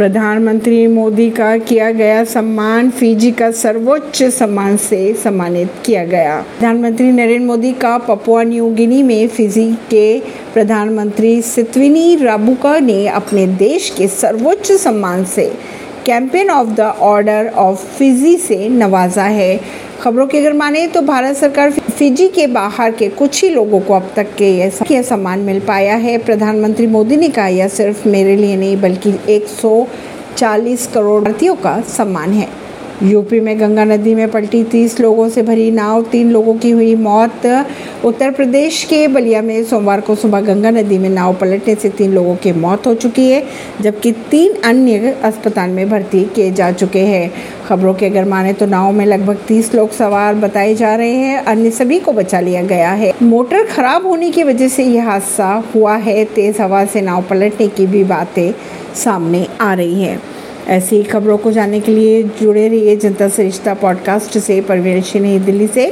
प्रधानमंत्री मोदी का किया गया सम्मान फिजी का सर्वोच्च सम्मान से सम्मानित किया गया। प्रधानमंत्री नरेंद्र मोदी का पपुआ न्यू गिनी में फिजी के प्रधानमंत्री सितविनी राबुका ने अपने देश के सर्वोच्च सम्मान से companion of the order of Fiji से नवाजा है। खबरों की अगर माने तो भारत सरकार फिजी के बाहर के कुछ ही लोगों को अब तक के यह सम्मान मिल पाया है। प्रधानमंत्री मोदी ने कहा, यह सिर्फ़ मेरे लिए नहीं, बल्कि 140 करोड़ भारतीयों का सम्मान है। यूपी में गंगा नदी में पलटी तीस लोगों से भरी नाव, तीन लोगों की हुई मौत। उत्तर प्रदेश के बलिया में सोमवार को सुबह गंगा नदी में नाव पलटने से तीन लोगों की मौत हो चुकी है, जबकि तीन अन्य अस्पताल में भर्ती किए जा चुके हैं। खबरों के अगर माने तो नाव में लगभग तीस लोग सवार बताए जा रहे हैं, अन्य सभी को बचा लिया गया है। मोटर खराब होने की वजह से यह हादसा हुआ है, तेज हवा से नाव पलटने की भी बातें सामने आ रही हैं। ऐसी खबरों को जानने के लिए जुड़े रहिए जनता सरिश्ता पॉडकास्ट से परवीन नई दिल्ली से।